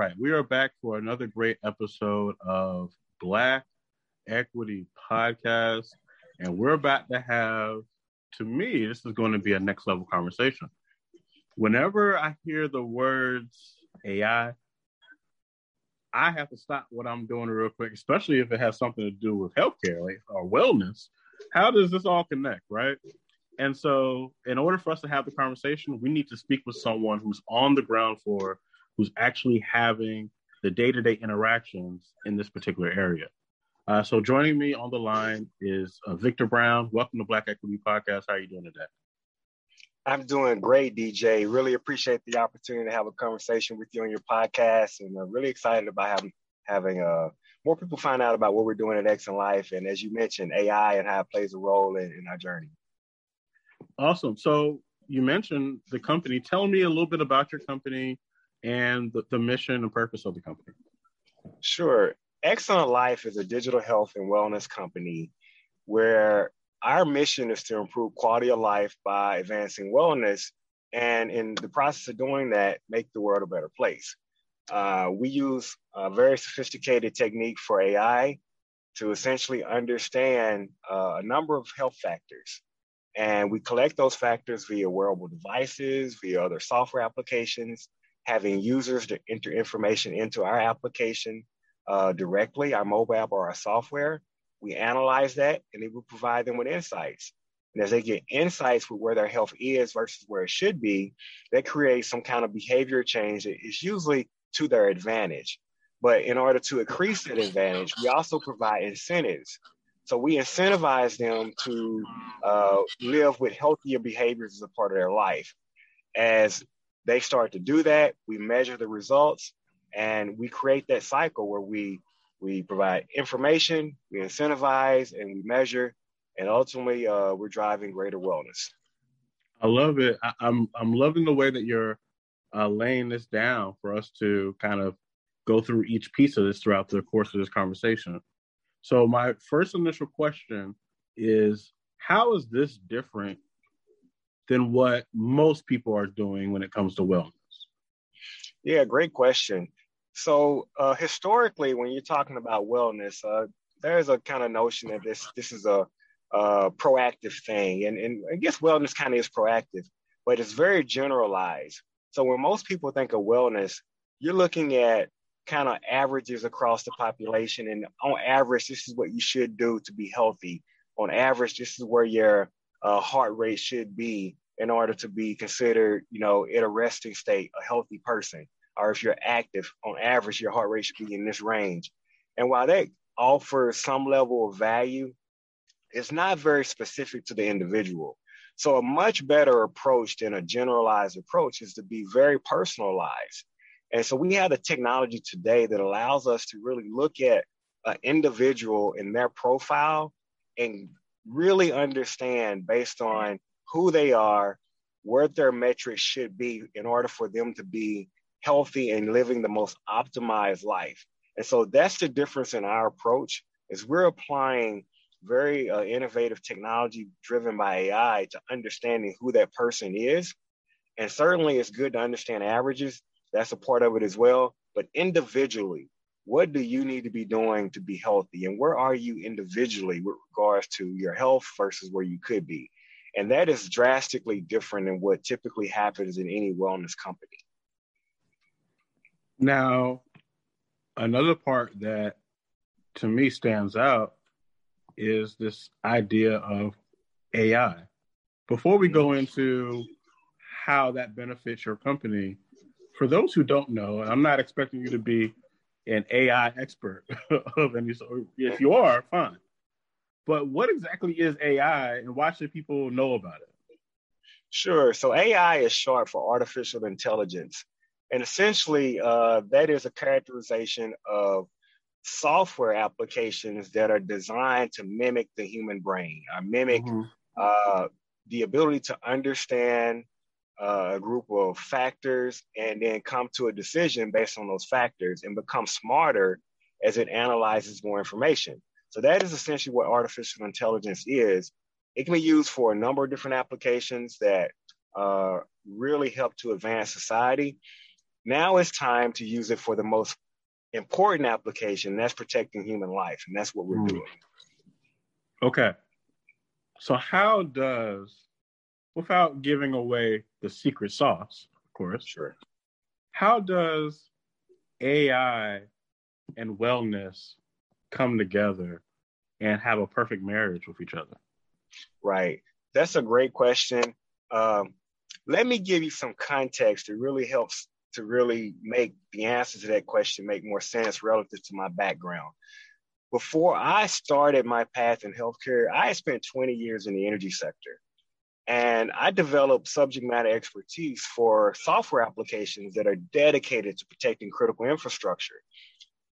right, we are back for another great episode of Black Equity Podcast, and we're about to have, to me, this is going to be a next level conversation. Whenever I hear the words AI, I have to stop what I'm doing real quick, especially if it has something to do with healthcare like, or wellness. How does this all connect, right? And so, in order for us to have the conversation, we need to speak with someone who's on the ground floor who's actually having the day-to-day interactions in this particular area. Uh, so joining me on the line is uh, Victor Brown. Welcome to Black Equity Podcast. How are you doing today? I'm doing great, DJ. Really appreciate the opportunity to have a conversation with you on your podcast, and I'm really excited about having having uh, more people find out about what we're doing at Excellent Life, and as you mentioned, AI and how it plays a role in, in our journey. Awesome. So you mentioned the company. Tell me a little bit about your company, and the, the mission and purpose of the company. Sure. Excellent Life is a digital health and wellness company where our mission is to improve quality of life by advancing wellness and in the process of doing that make the world a better place uh, we use a very sophisticated technique for ai to essentially understand uh, a number of health factors and we collect those factors via wearable devices via other software applications having users to enter information into our application uh, directly, our mobile app or our software. We analyze that and then we provide them with insights. And as they get insights with where their health is versus where it should be, that creates some kind of behavior change that is usually to their advantage. But in order to increase that advantage, we also provide incentives. So we incentivize them to uh, live with healthier behaviors as a part of their life. As they start to do that. We measure the results and we create that cycle where we we provide information, we incentivize, and we measure, and ultimately uh, we're driving greater wellness. I love it. I, am I'm, I'm loving the way that you're uh, laying this down for us to kind of go through each piece of this throughout the course of this conversation. So my first initial question is, how is this different than what most people are doing when it comes to wellness? Yeah, great question. So uh, historically, when you're talking about wellness, uh, there's a kind of notion that this this is a, a proactive thing, and and I guess wellness kind of is proactive, but it's very generalized. So when most people think of wellness, you're looking at kind of averages across the population, and on average, this is what you should do to be healthy. On average, this is where your uh, heart rate should be in order to be considered, you know, in a resting state, a healthy person. Or if you're active, on average, your heart rate should be in this range. And while that offers some level of value, it's not very specific to the individual. So a much better approach than a generalized approach is to be very personalized. And so we have the technology today that allows us to really look at an individual in their profile and really understand based on who they are, where their metrics should be in order for them to be healthy and living the most optimized life. And so that's the difference in our approach is we're applying very uh, innovative technology driven by AI to understanding who that person is. And certainly it's good to understand averages. That's a part of it as well. But individually, what do you need to be doing to be healthy? And where are you individually with regards to your health versus where you could be? And that is drastically different than what typically happens in any wellness company. Now, another part that to me stands out is this idea of AI. Before we go mm-hmm. into how that benefits your company, for those who don't know, and I'm not expecting you to be an AI expert of any sort. If you are, fine. But what exactly is AI and why should people know about it? Sure. So AI is short for artificial intelligence. And essentially, uh, that is a characterization of software applications that are designed to mimic the human brain, or mimic mm-hmm. uh, the ability to understand uh, a group of factors and then come to a decision based on those factors and become smarter as it analyzes more information. So that is essentially what artificial intelligence is. It can be used for a number of different applications that uh, really help to advance society. Now it's time to use it for the most important application. That's protecting human life, and that's what we're mm. doing. Okay. So how does, without giving away the secret sauce, of course, sure. How does AI and wellness come together and have a perfect marriage with each other? Right. That's a great question. Um, let me give you some context. It really helps to really make the answer to that question make more sense relative to my background. Before I started my path in healthcare, I spent 20 years in the energy sector. And I developed subject matter expertise for software applications that are dedicated to protecting critical infrastructure.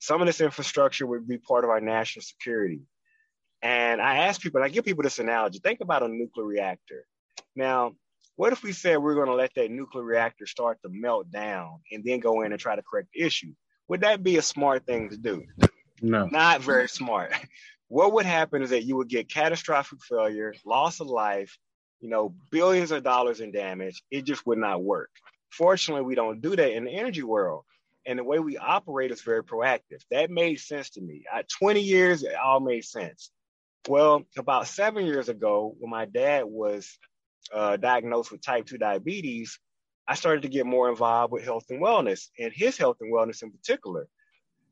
Some of this infrastructure would be part of our national security. And I ask people, and I give people this analogy think about a nuclear reactor. Now, what if we said we're going to let that nuclear reactor start to melt down and then go in and try to correct the issue? Would that be a smart thing to do? No. Not very smart. What would happen is that you would get catastrophic failure, loss of life, you know, billions of dollars in damage. It just would not work. Fortunately, we don't do that in the energy world. And the way we operate is very proactive. That made sense to me. At 20 years, it all made sense. Well, about seven years ago, when my dad was uh, diagnosed with type 2 diabetes, I started to get more involved with health and wellness, and his health and wellness in particular.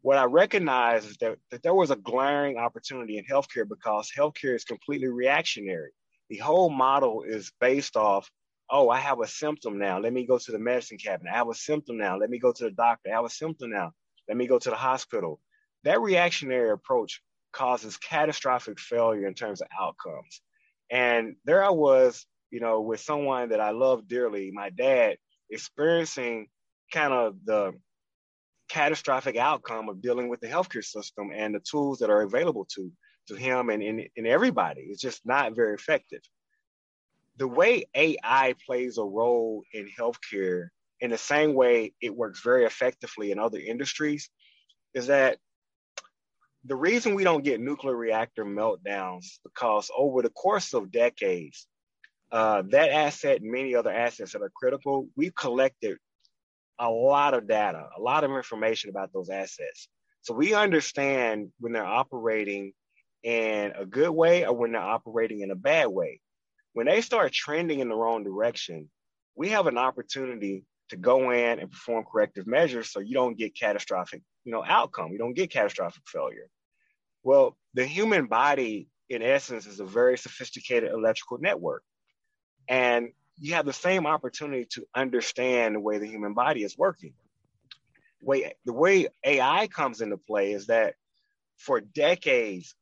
What I recognized is that, that there was a glaring opportunity in healthcare because healthcare is completely reactionary. The whole model is based off, oh, I have a symptom now. Let me go to the medicine cabinet. I have a symptom now. Let me go to the doctor. I have a symptom now. Let me go to the hospital. That reactionary approach causes catastrophic failure in terms of outcomes. And there I was, you know, with someone that I love dearly, my dad, experiencing kind of the catastrophic outcome of dealing with the healthcare system and the tools that are available to, to him and, and, and everybody. It's just not very effective. The way AI plays a role in healthcare, in the same way it works very effectively in other industries, is that the reason we don't get nuclear reactor meltdowns because over the course of decades, uh, that asset and many other assets that are critical, we've collected a lot of data, a lot of information about those assets. So we understand when they're operating in a good way or when they're operating in a bad way. When they start trending in the wrong direction, we have an opportunity to go in and perform corrective measures so you don't get catastrophic you know outcome. You don't get catastrophic failure. Well the human body in essence is a very sophisticated electrical network. And you have the same opportunity to understand the way the human body is working. Way the way ai comes into play is that for decades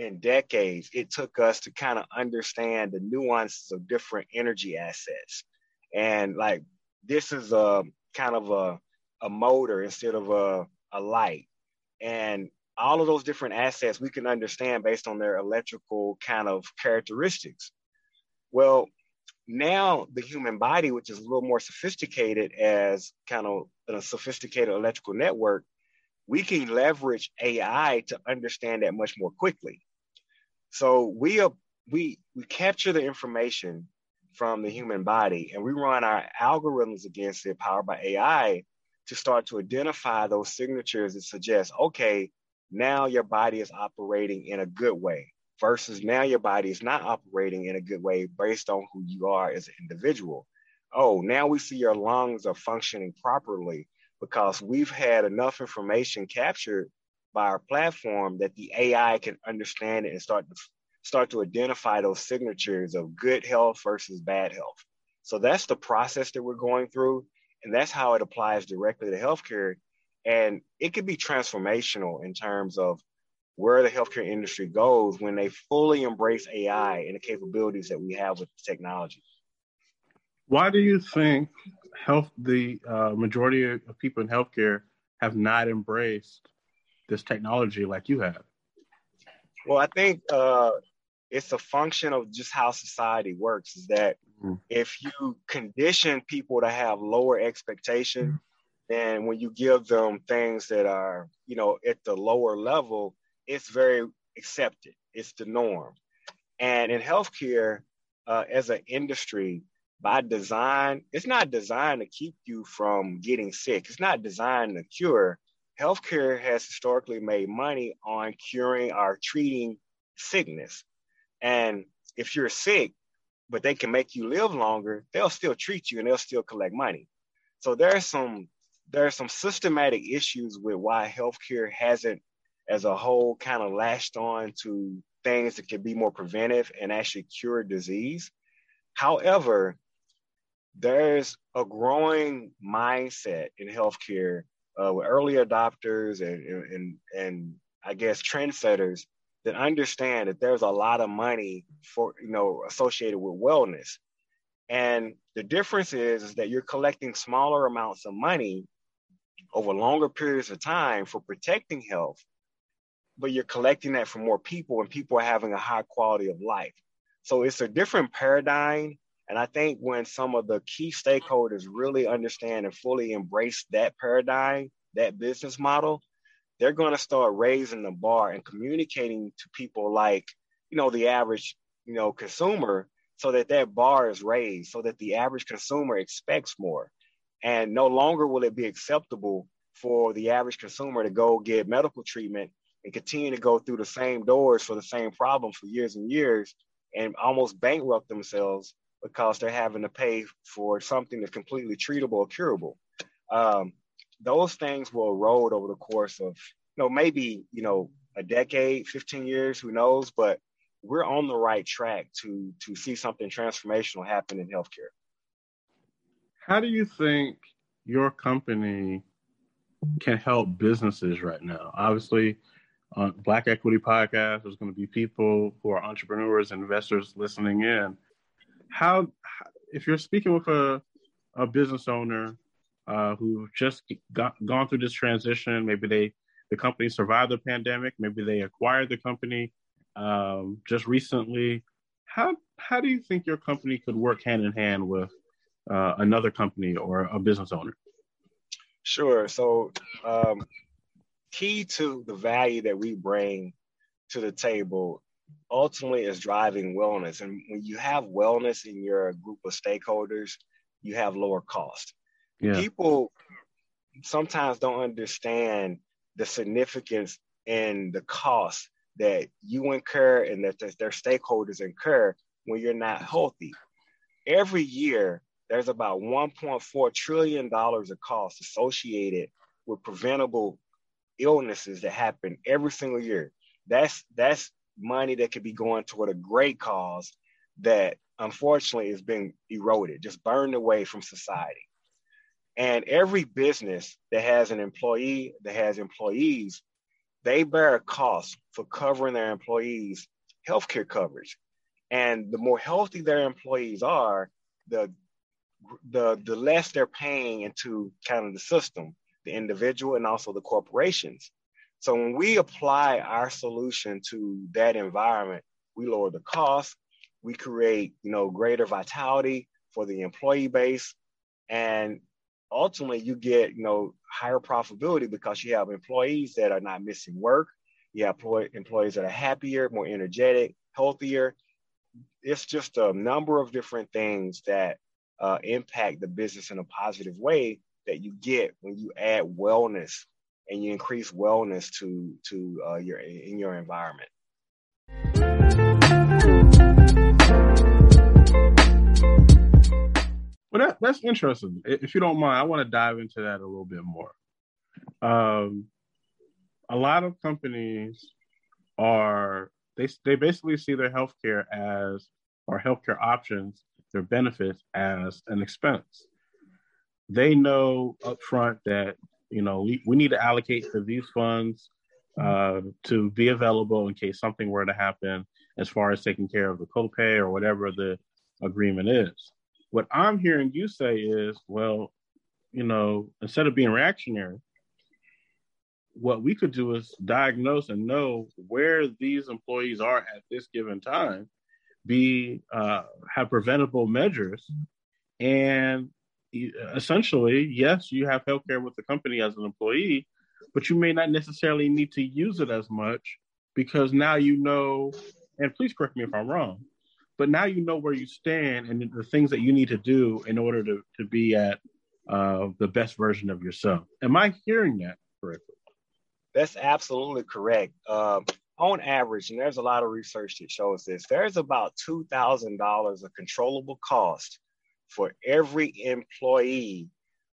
and decades it took us to kind of understand the nuances of different energy assets and like this is a kind of a, a motor instead of a, a light. And all of those different assets we can understand based on their electrical kind of characteristics. Well, now the human body, which is a little more sophisticated as kind of a sophisticated electrical network, we can leverage AI to understand that much more quickly. So we we we capture the information from the human body. And we run our algorithms against it, powered by AI, to start to identify those signatures that suggest, okay, now your body is operating in a good way versus now your body is not operating in a good way based on who you are as an individual. Oh, now we see your lungs are functioning properly because we've had enough information captured by our platform that the AI can understand it and start to start to identify those signatures of good health versus bad health. So that's the process that we're going through. And that's how it applies directly to healthcare. And it could be transformational in terms of where the healthcare industry goes when they fully embrace AI and the capabilities that we have with technology. Why do you think health the uh, majority of people in healthcare have not embraced this technology like you have? Well, I think uh, it's a function of just how society works is that mm-hmm. if you condition people to have lower expectation mm-hmm. then when you give them things that are you know at the lower level it's very accepted it's the norm and in healthcare uh, as an industry by design, it's not designed to keep you from getting sick. It's not designed to cure. Healthcare has historically made money on curing or treating sickness. And if you're sick, but they can make you live longer, they'll still treat you and they'll still collect money. So there's some there's some systematic issues with why healthcare hasn't as a whole kind of latched on to things that can be more preventive and actually cure disease. However, there's a growing mindset in healthcare uh, with early adopters and, and, and I guess trendsetters that understand that there's a lot of money for, you know, associated with wellness. And the difference is, is that you're collecting smaller amounts of money over longer periods of time for protecting health, but you're collecting that from more people and people are having a high quality of life. So it's a different paradigm and I think when some of the key stakeholders really understand and fully embrace that paradigm, that business model, they're going to start raising the bar and communicating to people like, you know, the average, you know, consumer so that that bar is raised, so that the average consumer expects more. And no longer will it be acceptable for the average consumer to go get medical treatment and continue to go through the same doors for the same problem for years and years and almost bankrupt themselves because they're having to pay for something that's completely treatable or curable. Um, those things will erode over the course of, you know, maybe, you know, a decade, 15 years, who knows, but we're on the right track to to see something transformational happen in healthcare. How do you think your company can help businesses right now? Obviously, on Black Equity Podcast, there's going to be people who are entrepreneurs, investors listening in how if you're speaking with a a business owner uh, who just got, gone through this transition, maybe they the company survived the pandemic, maybe they acquired the company um, just recently. How how do you think your company could work hand in hand with uh, another company or a business owner? Sure. So, um, key to the value that we bring to the table ultimately is driving wellness. And when you have wellness in your group of stakeholders, you have lower cost. Yeah. People sometimes don't understand the significance and the cost that you incur and that their stakeholders incur when you're not healthy. Every year, there's about $1.4 trillion of costs associated with preventable illnesses that happen every single year. That's that's money that could be going toward a great cause that unfortunately is being eroded, just burned away from society. And every business that has an employee that has employees, they bear a cost for covering their employees' healthcare coverage. And the more healthy their employees are, the the the less they're paying into kind of the system, the individual and also the corporations. So when we apply our solution to that environment, we lower the cost, we create, you know, greater vitality for the employee base, and ultimately you get, you know, higher profitability because you have employees that are not missing work, you have employees that are happier, more energetic, healthier. It's just a number of different things that uh, impact the business in a positive way that you get when you add wellness and you increase wellness to to uh, your in your environment. Well, that, that's interesting. If you don't mind, I want to dive into that a little bit more. Um, a lot of companies are they they basically see their healthcare as or healthcare options, their benefits as an expense. They know upfront that you know, we, we need to allocate to these funds uh, to be available in case something were to happen as far as taking care of the copay or whatever the agreement is. What I'm hearing you say is, well, you know, instead of being reactionary, what we could do is diagnose and know where these employees are at this given time, be uh, have preventable measures, and essentially, yes, you have healthcare with the company as an employee, but you may not necessarily need to use it as much because now you know, and please correct me if I'm wrong, but now you know where you stand and the things that you need to do in order to, to be at uh, the best version of yourself. Am I hearing that correctly? That's absolutely correct. Um, on average, and there's a lot of research that shows this, there's about $2,000 of controllable cost for every employee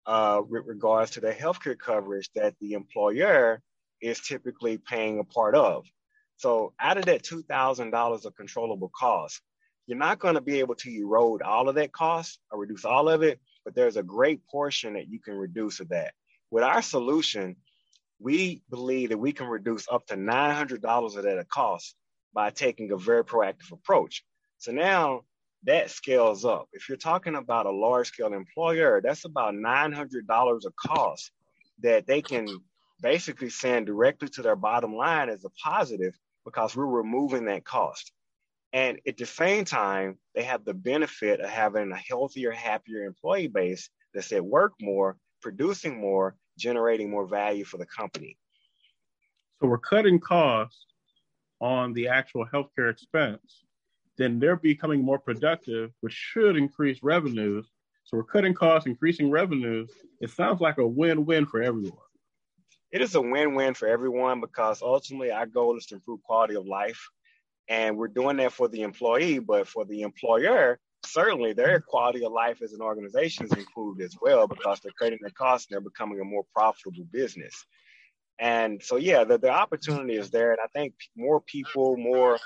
uh, with regards to the healthcare coverage that the employer is typically paying a part of. So out of that $2,000 of controllable cost, you're not going to be able to erode all of that cost or reduce all of it, but there's a great portion that you can reduce of that. With our solution, we believe that we can reduce up to $900 of that cost by taking a very proactive approach. So now that scales up. If you're talking about a large scale employer, that's about $900 of cost that they can basically send directly to their bottom line as a positive because we're removing that cost. And at the same time, they have the benefit of having a healthier, happier employee base that's at work more, producing more, generating more value for the company. So we're cutting costs on the actual healthcare expense. Then they're becoming more productive, which should increase revenues. So we're cutting costs, increasing revenues. It sounds like a win-win for everyone. It is a win-win for everyone because ultimately our goal is to improve quality of life. And we're doing that for the employee, but for the employer, certainly their quality of life as an organization is improved as well because they're cutting their costs and they're becoming a more profitable business. And so, yeah, the, the opportunity is there. And I think more people, more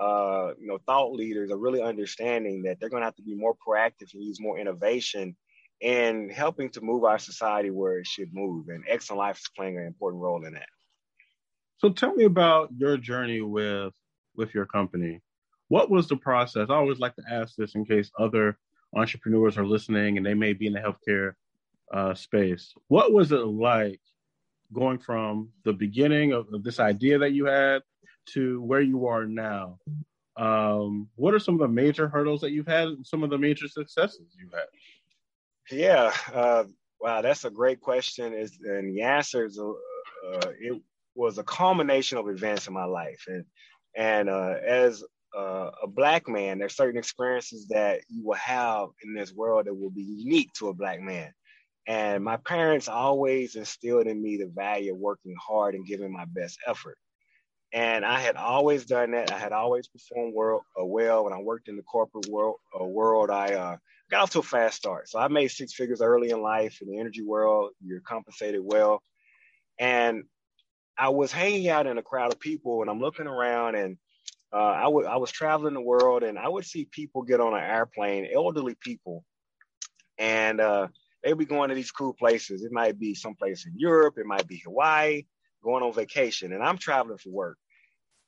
uh, you know, thought leaders are really understanding that they're going to have to be more proactive and use more innovation in helping to move our society where it should move. And Excellent Life is playing an important role in that. So tell me about your journey with with your company what was the process? I always like to ask this in case other entrepreneurs are listening and they may be in the healthcare uh, space. What was it like going from the beginning of, of, this idea that you had to where you are now? Um, what are some of the major hurdles that you've had some of the major successes you've had? Yeah, uh, wow, that's a great question. Is and the answer is uh, uh, it was a culmination of events in my life, and and uh, as uh, a black man, there's certain experiences that you will have in this world that will be unique to a black man. And my parents always instilled in me the value of working hard and giving my best effort. And I had always done that. I had always performed well. Uh, well. When I worked in the corporate world, uh, world I uh, got off to a fast start. So I made six figures early in life in the energy world. You're compensated well. And I was hanging out in a crowd of people and I'm looking around and uh, I, w- I was traveling the world and I would see people get on an airplane, elderly people, and uh, they'd be going to these cool places. It might be someplace in Europe, it might be Hawaii, going on vacation, and I'm traveling for work.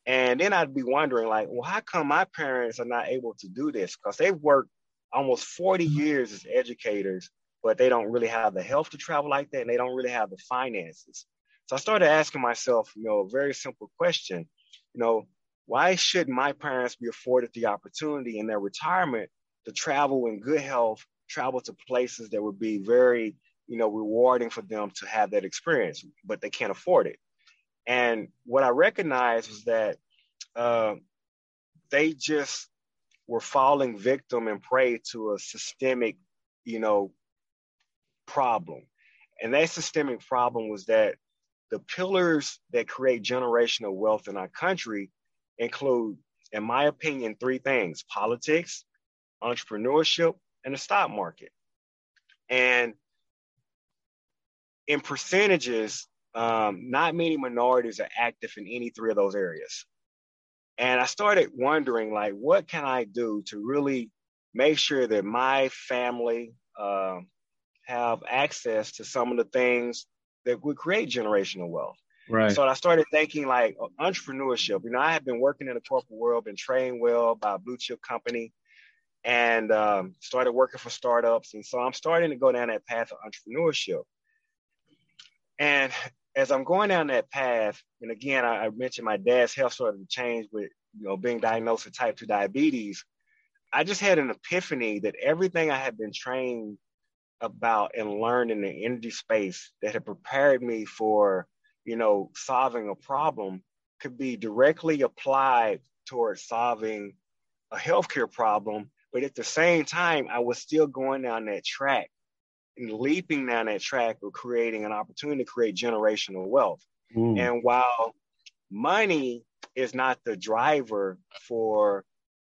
And then I'd be wondering, like, well, how come my parents are not able to do this? Because they've worked almost 40 mm-hmm. years as educators, but they don't really have the health to travel like that, and they don't really have the finances. So I started asking myself, you know, a very simple question. You know, why should my parents be afforded the opportunity in their retirement to travel in good health, travel to places that would be very, you know, rewarding for them to have that experience, but they can't afford it. And what I recognized was that uh, they just were falling victim and prey to a systemic, you know, problem. And that systemic problem was that the pillars that create generational wealth in our country include, in my opinion, three things politics, entrepreneurship, and the stock market. And in percentages, um, not many minorities are active in any three of those areas. And I started wondering, like, what can I do to really make sure that my family uh, have access to some of the things that would create generational wealth? Right. So I started thinking like entrepreneurship. You know, I had been working in the corporate world, been trained well by a blue chip company, and um, started working for startups. And so I'm starting to go down that path of entrepreneurship. And as I'm going down that path, and again, I, I mentioned my dad's health started to change with you know being diagnosed with type two diabetes. I just had an epiphany that everything I had been trained about and learned in the energy space that had prepared me for you know, solving a problem could be directly applied towards solving a healthcare problem, but at the same time, I was still going down that track leaping down that track of creating an opportunity to create generational wealth. Mm. And while money is not the driver for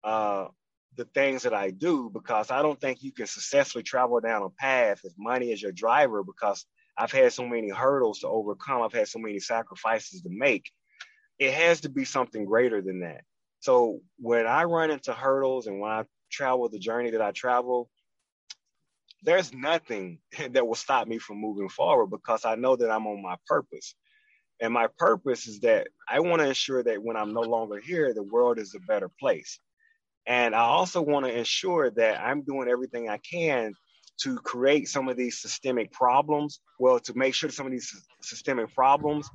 uh, the things that I do, because I don't think you can successfully travel down a path if money is your driver, because I've had so many hurdles to overcome, I've had so many sacrifices to make. It has to be something greater than that. So when I run into hurdles and when I travel the journey that I travel, there's nothing that will stop me from moving forward because I know that I'm on my purpose. And my purpose is that I want to ensure that when I'm no longer here, the world is a better place. And I also want to ensure that I'm doing everything I can to create some of these systemic problems. Well, to make sure some of these systemic problems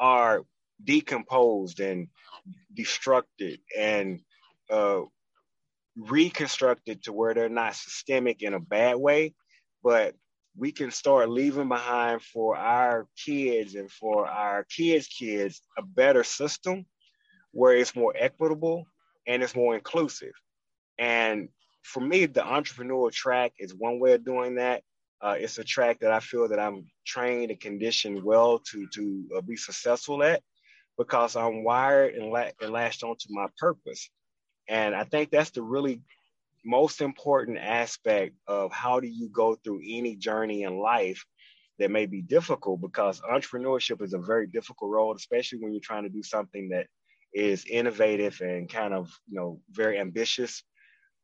are decomposed and destructed and uh, reconstructed to where they're not systemic in a bad way, but we can start leaving behind for our kids and for our kids' kids a better system where it's more equitable and it's more inclusive. And for me, the entrepreneurial track is one way of doing that. Uh, it's a track that I feel that I'm trained and conditioned well to to uh, be successful at because I'm wired and, la- and latched onto my purpose. And I think that's the really most important aspect of how do you go through any journey in life that may be difficult because entrepreneurship is a very difficult role, especially when you're trying to do something that is innovative and kind of you know very ambitious.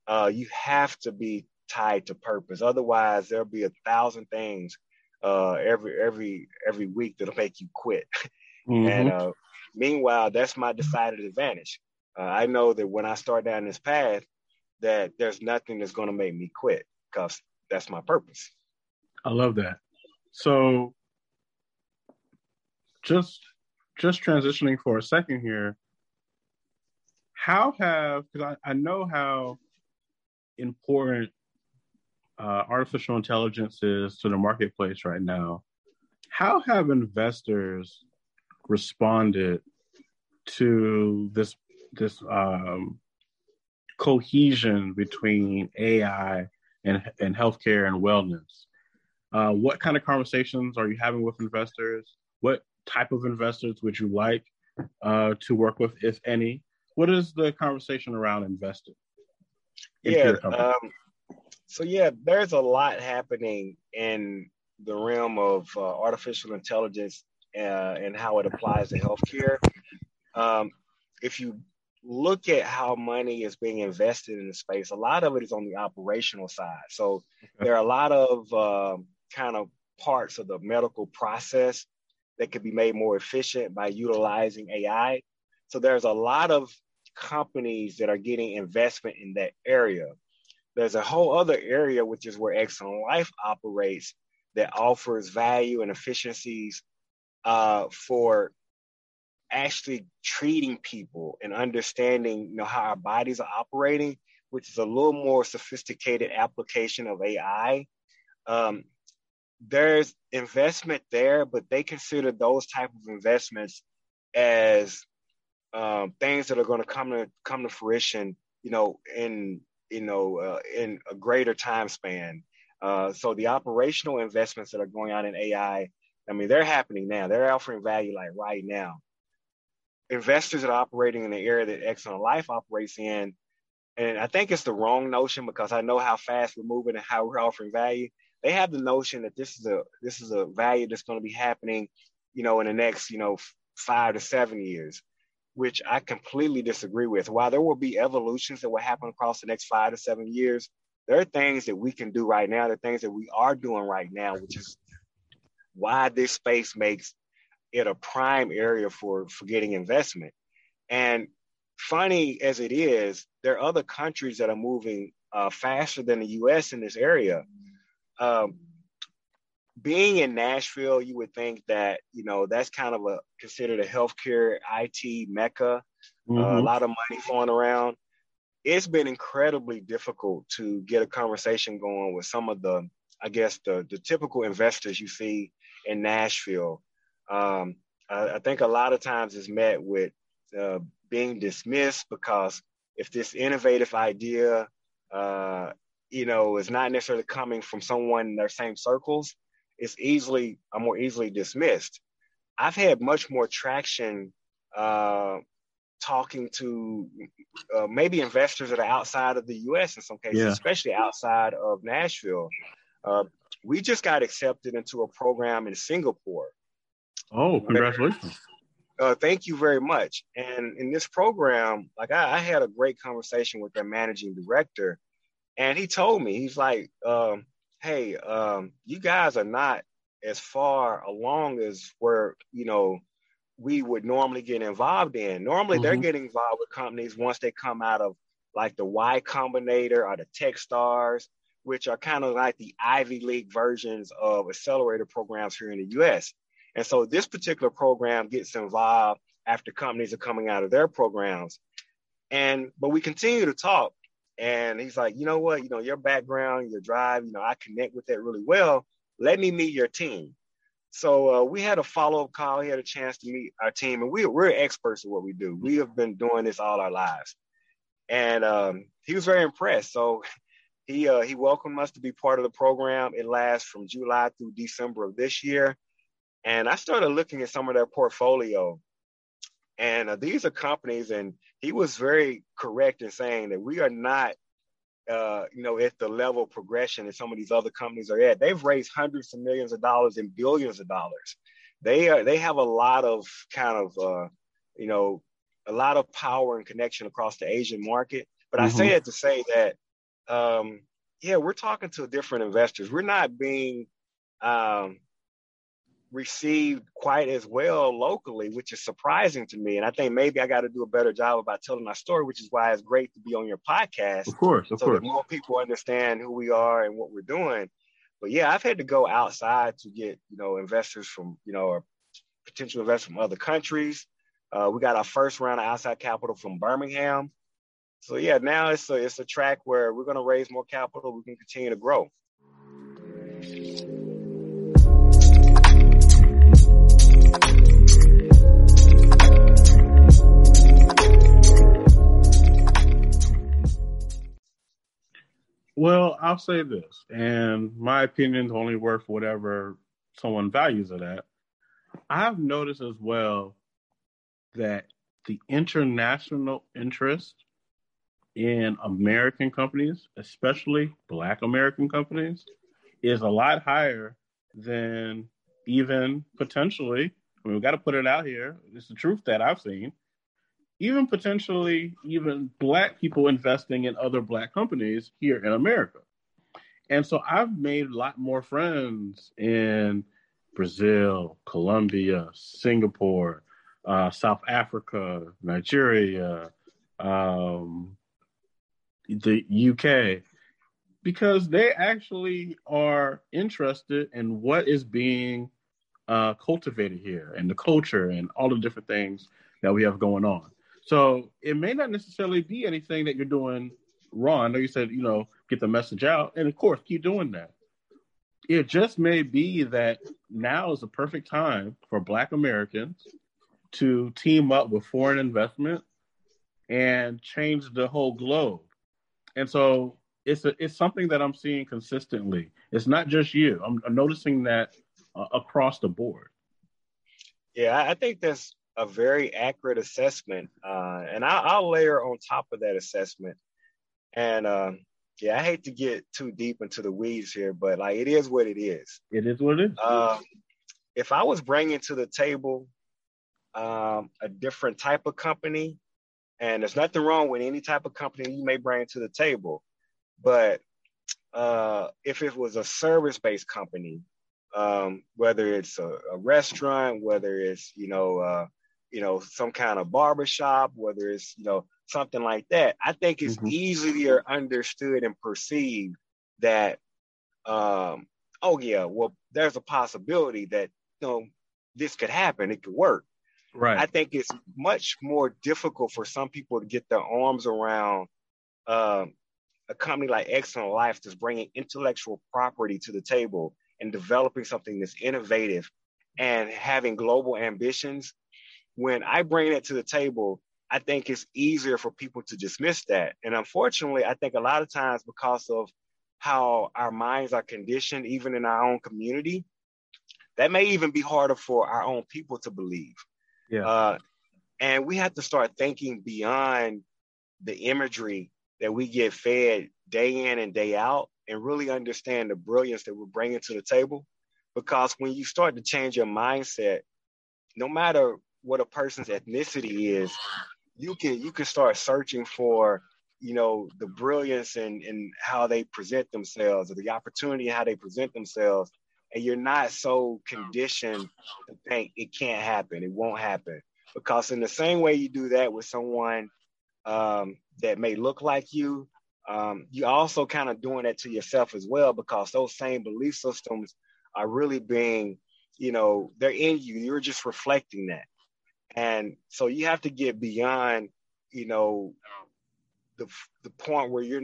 Uh, you have to be tied to purpose. Otherwise, there'll be a thousand things uh, every every every week that'll make you quit. Mm-hmm. And uh, meanwhile, that's my decided advantage. Uh, I know that when I start down this path, that there's nothing that's going to make me quit because that's my purpose. I love that. So just just transitioning for a second here, how have because I, I know how important uh, artificial intelligence is to the marketplace right now. How have investors responded to this this um, cohesion between AI and, and healthcare and wellness. Uh, what kind of conversations are you having with investors? What type of investors would you like uh, to work with, if any? What is the conversation around investing? Yeah. Um, so, yeah, there's a lot happening in the realm of uh, artificial intelligence uh, and how it applies to healthcare. Um, if you look at how money is being invested in the space, a lot of it is on the operational side. So there are a lot of uh, kind of parts of the medical process that could be made more efficient by utilizing AI. So there's a lot of companies that are getting investment in that area. There's a whole other area, which is where Excellent Life operates, that offers value and efficiencies uh, for actually treating people and understanding you know how our bodies are operating which is a little more sophisticated application of ai um, there's investment there but they consider those type of investments as um, things that are going to come to come to fruition you know in you know uh, in a greater time span. Uh, so the operational investments that are going on in ai i mean they're happening now. They're offering value like right now investors that are operating in the area that Excellent Life operates in, and I think it's the wrong notion because I know how fast we're moving and how we're offering value. They have the notion that this is a this is a value that's going to be happening, you know, in the next you know five to seven years, which I completely disagree with. While there will be evolutions that will happen across the next five to seven years, there are things that we can do right now. The things that we are doing right now, which is why this space makes it a prime area for for getting investment. And funny as it is, there are other countries that are moving uh, faster than the U.S. in this area. Um, being in Nashville, you would think that you know that's kind of a considered a healthcare IT mecca. Mm-hmm. Uh, a lot of money flowing around. It's been incredibly difficult to get a conversation going with some of the, I guess, the the typical investors you see in Nashville um, I, I, think a lot of times it's met with uh, being dismissed because if this innovative idea, uh, you know, is not necessarily coming from someone in their same circles, it's easily, uh, more easily dismissed. I've had much more traction uh, talking to uh, maybe investors that are outside of the U.S. in some cases, yeah. especially outside of Nashville. Uh, we just got accepted into a program in Singapore. Oh, congratulations! Uh, thank you very much. And in this program, like I, I, had a great conversation with their managing director, and he told me he's like, um, "Hey, um, you guys are not as far along as where you know we would normally get involved in. Normally, mm-hmm. they're getting involved with companies once they come out of like the Y Combinator or the TechStars, which are kind of like the Ivy League versions of accelerator programs here in the US. And so this particular program gets involved after companies are coming out of their programs. And but we continue to talk. And he's like, you know what, you know, your background, your drive, you know, I connect with that really well. Let me meet your team. So uh, we had a follow up call. He had a chance to meet our team, and we, we're experts at what we do. We have been doing this all our lives, and um, he was very impressed. So he uh, he welcomed us to be part of the program. It lasts from July through December of this year, and I started looking at some of their portfolio, and uh, these are companies, and he was very correct in saying that we are not uh, you know, at the level of progression that some of these other companies are at. They've raised hundreds of millions of dollars and billions of dollars. They are they have a lot of kind of uh, you know a lot of power and connection across the Asian market. But mm-hmm. I say mm-hmm. that to say that um, yeah, we're talking to different investors. We're not being um, received quite as well locally, which is surprising to me. And I think maybe I got to do a better job about telling my story, which is why it's great to be on your podcast. Of course, of so course. that more people understand who we are and what we're doing. But yeah, I've had to go outside to get you know investors from you know or potential investors from other countries. Uh, we got our first round of outside capital from Birmingham. So yeah, now it's a it's a track where we're going to raise more capital. We can continue to grow. Well, I'll say this, and my opinion is only worth whatever someone values it at. I've noticed as well that the international interest in American companies, especially Black American companies, is a lot higher than even potentially. I mean, we've got to put it out here. It's the truth that I've seen even potentially even black people investing in other black companies here in America. And so I've made a lot more friends in Brazil, Colombia, Singapore, uh, South Africa, Nigeria, um, the UK, because they actually are interested in what is being uh, cultivated here and the culture and all the different things that we have going on. So it may not necessarily be anything that you're doing wrong. I know you said, you know, get the message out. And of course, keep doing that. It just may be that now is the perfect time for Black Americans to team up with foreign investment and change the whole globe. And so it's a, it's something that I'm seeing consistently. It's not just you. I'm, I'm noticing that uh, across the board. Yeah, I think that's a very accurate assessment. Uh, and I, I'll layer on top of that assessment. And uh, yeah, I hate to get too deep into the weeds here, but like it is what it is. It is what it is. Um, if I was bringing to the table um, a different type of company, and there's nothing wrong with any type of company you may bring to the table, but uh, if it was a service-based company, um, whether it's a, a, restaurant, whether it's you know uh, you know, some kind of barbershop, whether it's, you know, something like that, I think it's mm-hmm. easier understood and perceived that, um, oh yeah, well, there's a possibility that, you know, this could happen, it could work. Right. I think it's much more difficult for some people to get their arms around um, a company like Excellent Life that's bringing intellectual property to the table and developing something that's innovative and having global ambitions when I bring that to the table, I think it's easier for people to dismiss that. And unfortunately, I think a lot of times because of how our minds are conditioned, even in our own community, that may even be harder for our own people to believe. Yeah. Uh, and we have to start thinking beyond the imagery that we get fed day in and day out and really understand the brilliance that we're bringing to the table. Because when you start to change your mindset, no matter what a person's ethnicity is, you can you can start searching for you know the brilliance and and how they present themselves or the opportunity and how they present themselves. And you're not so conditioned to think it can't happen it won't happen. Because in the same way you do that with someone um, that may look like you um, you also kind of doing that to yourself as well because those same belief systems are really being you know they're in you. You're just reflecting that and so you have to get beyond, you know, the the point where you're,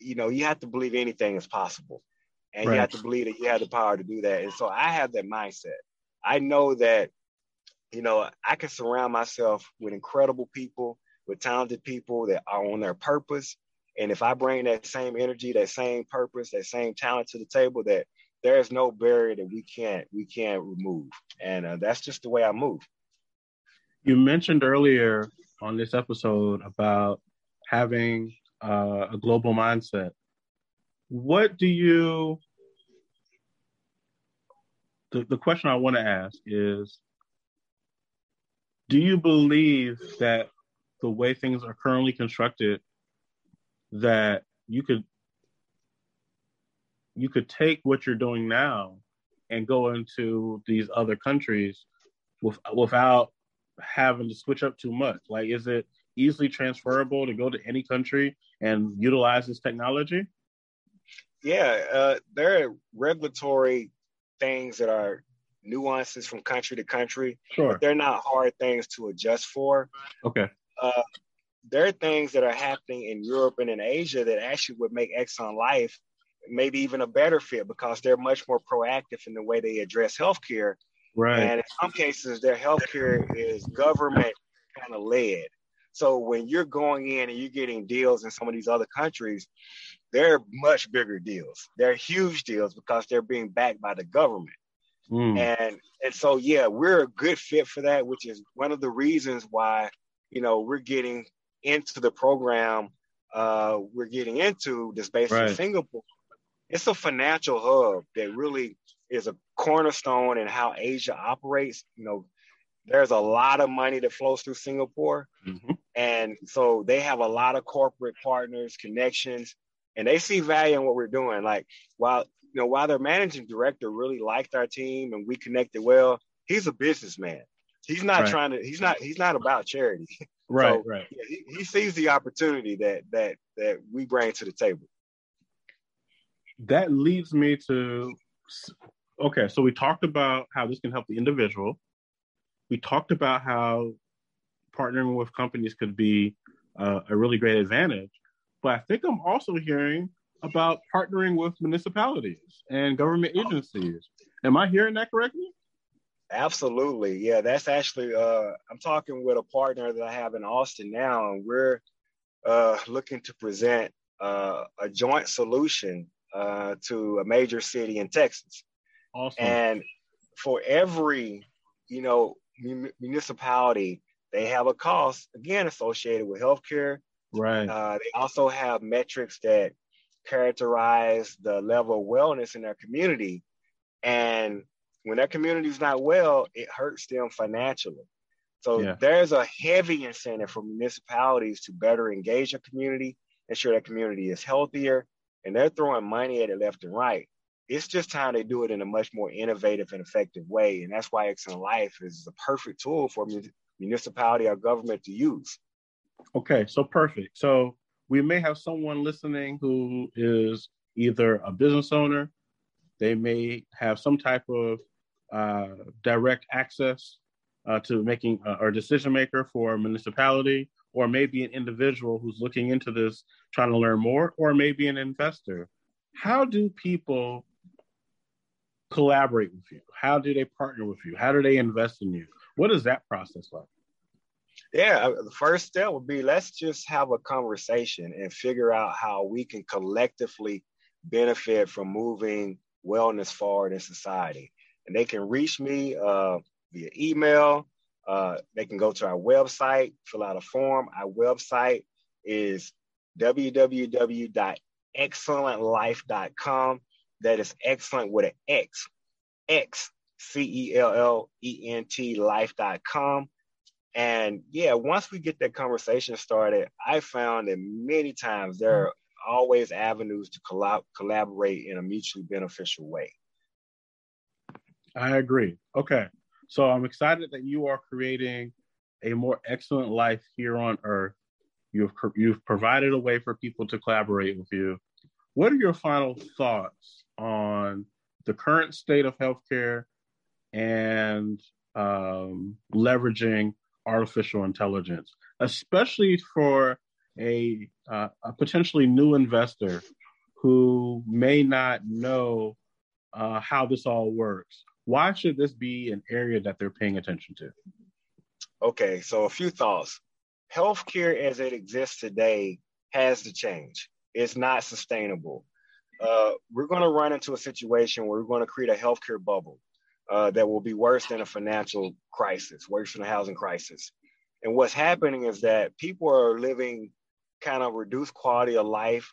you know, you have to believe anything is possible, and right. you have to believe that you have the power to do that. And so I have that mindset. I know that, you know, I can surround myself with incredible people, with talented people that are on their purpose. And if I bring that same energy, that same purpose, that same talent to the table, that there is no barrier that we can't we can't remove. And uh, that's just the way I move. You mentioned earlier on this episode about having uh, a global mindset. What do you, the, the question I want to ask is Do you believe that the way things are currently constructed, that you could you could take what you're doing now and go into these other countries with, without having to switch up too much? Like, is it easily transferable to go to any country and utilize this technology? Yeah, uh, there are regulatory things that are nuances from country to country. Sure. they're not hard things to adjust for. Okay. Uh, there are things that are happening in Europe and in Asia that actually would make Excellent Life maybe even a better fit because they're much more proactive in the way they address healthcare Right. And in some cases, their healthcare is government kind of led. So when you're going in and you're getting deals in some of these other countries, they're much bigger deals. They're huge deals because they're being backed by the government. Mm. And and so yeah, we're a good fit for that, which is one of the reasons why you know we're getting into the program. Uh, we're getting into this base right. in Singapore. It's a financial hub that really is a cornerstone in how Asia operates. You know, there's a lot of money that flows through Singapore. Mm-hmm. And so they have a lot of corporate partners, connections, and they see value in what we're doing. Like while you know, while their managing director really liked our team and we connected well, he's a businessman. He's not right. trying to. He's not. He's not about charity. Right. so, right. Yeah, he, he sees the opportunity that that that we bring to the table. That leads me to okay, so we talked about how this can help the individual. We talked about how partnering with companies could be uh, a really great advantage. But I think I'm also hearing about partnering with municipalities and government agencies. Am I hearing that correctly? Absolutely. Yeah, that's actually, uh, I'm talking with a partner that I have in Austin now, and we're uh, looking to present uh, a joint solution uh, to a major city in Texas. Awesome. And for every, you know, municipality, they have a cost again associated with healthcare. Right. Uh, they also have metrics that characterize the level of wellness in their community. And when their community is not well, it hurts them financially. So yeah. there's a heavy incentive for municipalities to better engage a community, ensure that community is healthier, and they're throwing money at it left and right. It's just time they do it in a much more innovative and effective way. And that's why Excellent Life is the perfect tool for municipality or government to use. Okay, so perfect. So we may have someone listening who is either a business owner, they may have some type of uh, direct access uh, to making uh, or decision maker for a municipality, or maybe an individual who's looking into this, trying to learn more, or maybe an investor. How do people collaborate with you? How do they partner with you? How do they invest in you? What is that process like? Yeah, uh, the first step would be let's just have a conversation and figure out how we can collectively benefit from moving wellness forward in society. And they can reach me uh, via email. Uh, they can go to our website, fill out a form. Our website is www.excellentlife.com. That is excellent with an X, X, C E L L E N T life.com. And yeah, once we get that conversation started, I found that many times there are always avenues to collab- collaborate in a mutually beneficial way. I agree. Okay. So I'm excited that you are creating a more excellent life here on earth. You've you've provided a way for people to collaborate with you. What are your final thoughts on the current state of healthcare and um, leveraging artificial intelligence, especially for a, uh, a potentially new investor who may not know uh, how this all works. Why should this be an area that they're paying attention to? Okay, so a few thoughts. Healthcare as it exists today has to change. It's not sustainable. Uh, we're going to run into a situation where we're going to create a healthcare bubble uh, that will be worse than a financial crisis, worse than a housing crisis. And what's happening is that people are living kind of reduced quality of life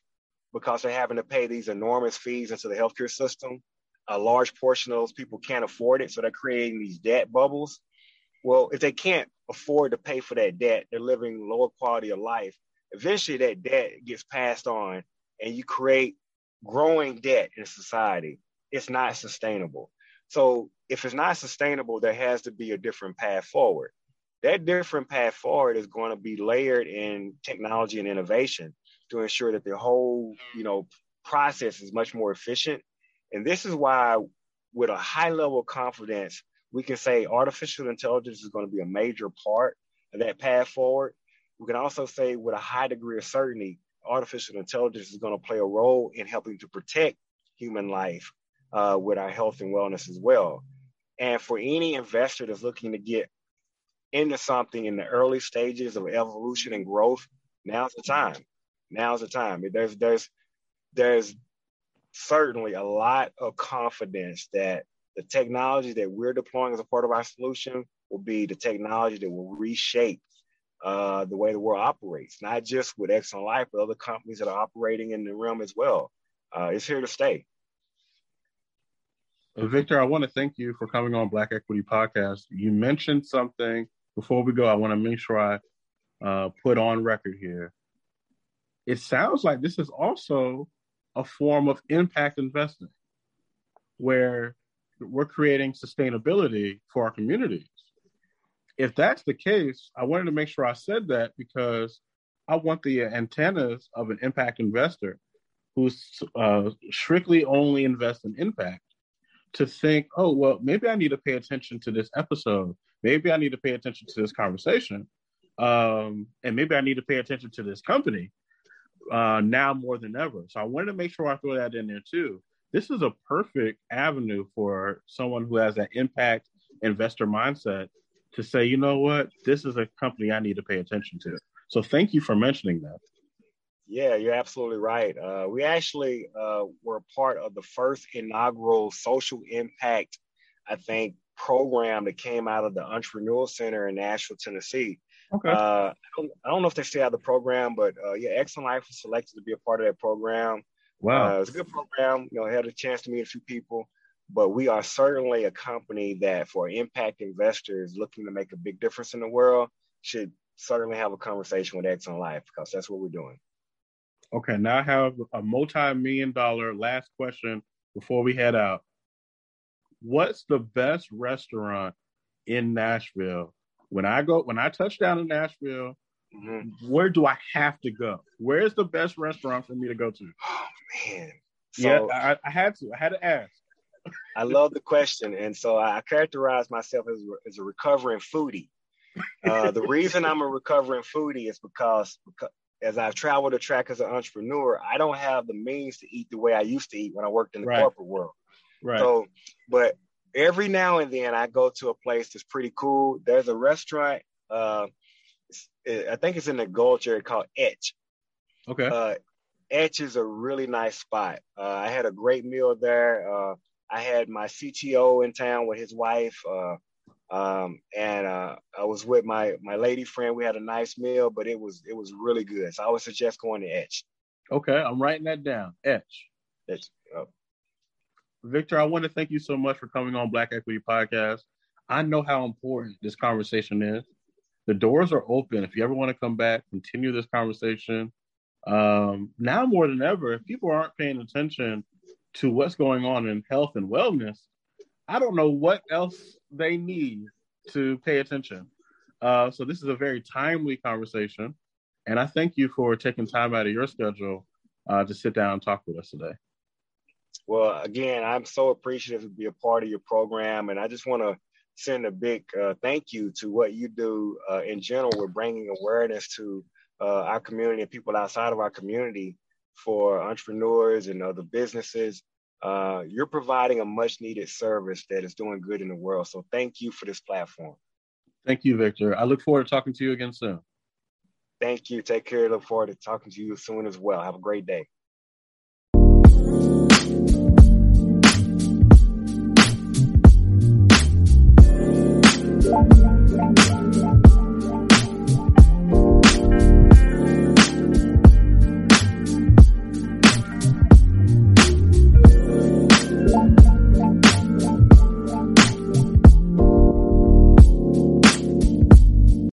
because they're having to pay these enormous fees into the healthcare system. A large portion of those people can't afford it, so they're creating these debt bubbles. Well, if they can't afford to pay for that debt, they're living lower quality of life. Eventually, that debt gets passed on, and you create growing debt in society. It's not sustainable. So if it's not sustainable, there has to be a different path forward. That different path forward is going to be layered in technology and innovation to ensure that the whole, you know, process is much more efficient. And this is why, with a high level of confidence, we can say artificial intelligence is going to be a major part of that path forward. We can also say, with a high degree of certainty, artificial intelligence is going to play a role in helping to protect human life uh, with our health and wellness as well. And for any investor that's looking to get into something in the early stages of evolution and growth, now's the time. Now's the time. There's there's there's certainly a lot of confidence that the technology that we're deploying as a part of our solution will be the technology that will reshape uh, the way the world operates, not just with Excellent Life, but other companies that are operating in the realm as well. Uh, it's here to stay. Victor, I want to thank you for coming on Black Equity Podcast. You mentioned something before we go. I want to make sure I uh, put on record here. It sounds like this is also a form of impact investing, where we're creating sustainability for our communities. If that's the case, I wanted to make sure I said that because I want the antennas of an impact investor who's uh, strictly only invest in impact to think, oh, well, maybe I need to pay attention to this episode. Maybe I need to pay attention to this conversation. Um, and maybe I need to pay attention to this company uh, now more than ever. So I wanted to make sure I throw that in there too. This is a perfect avenue for someone who has that impact investor mindset to say, you know what, this is a company I need to pay attention to. So thank you for mentioning that. Yeah, you're absolutely right. Uh, we actually uh, were part of the first inaugural social impact, I think, program that came out of the Entrepreneurial Center in Nashville, Tennessee. Okay. Uh, I, don't, I, don't, know if they still have the program, but uh, yeah, Excellent Life was selected to be a part of that program. Wow. Uh, it was a good program. You know, I had a chance to meet a few people, but we are certainly a company that, for impact investors looking to make a big difference in the world, should certainly have a conversation with Excellent Life because that's what we're doing. Okay, now I have a multi-million dollar last question before we head out. What's the best restaurant in Nashville? When I go, when I touch down in Nashville, mm-hmm. where do I have to go? Where's the best restaurant for me to go to? Oh man. So, yeah, I, I, had to. I had to ask. I love the question, and so I characterize myself as, as a recovering foodie. Uh, the reason I'm a recovering foodie is because, because as I've traveled the track as an entrepreneur, I don't have the means to eat the way I used to eat when I worked in the right. corporate world. Right. So, but every now and then I go to a place that's pretty cool. There's a restaurant uh, I think it's in the Gulch area called Etch. Okay. Uh, Etch is a really nice spot. Uh, I had a great meal there. I had my CTO in town with his wife, uh, um, and uh, I was with my my lady friend. We had a nice meal, but it was it was really good. So I would suggest going to Etch. Okay, I'm writing that down. Etch. Etch. Oh. Victor, I want to thank you so much for coming on Black Equity Podcast. I know how important this conversation is. The doors are open. If you ever want to come back, continue this conversation. Um, now more than ever, if people aren't paying attention to what's going on in health and wellness, I don't know what else they need to pay attention. Uh, so this is a very timely conversation, and I thank you for taking time out of your schedule uh, to sit down and talk with us today. Well, again, I'm so appreciative to be a part of your program, and I just want to send a big uh, thank you to what you do uh, in general with bringing awareness to uh, our community and people outside of our community for entrepreneurs and other businesses. Uh, you're providing a much needed service that is doing good in the world. So thank you for this platform. Thank you, Victor. I look forward to talking to you again soon. Thank you. Take care. Look forward to talking to you soon as well. Have a great day.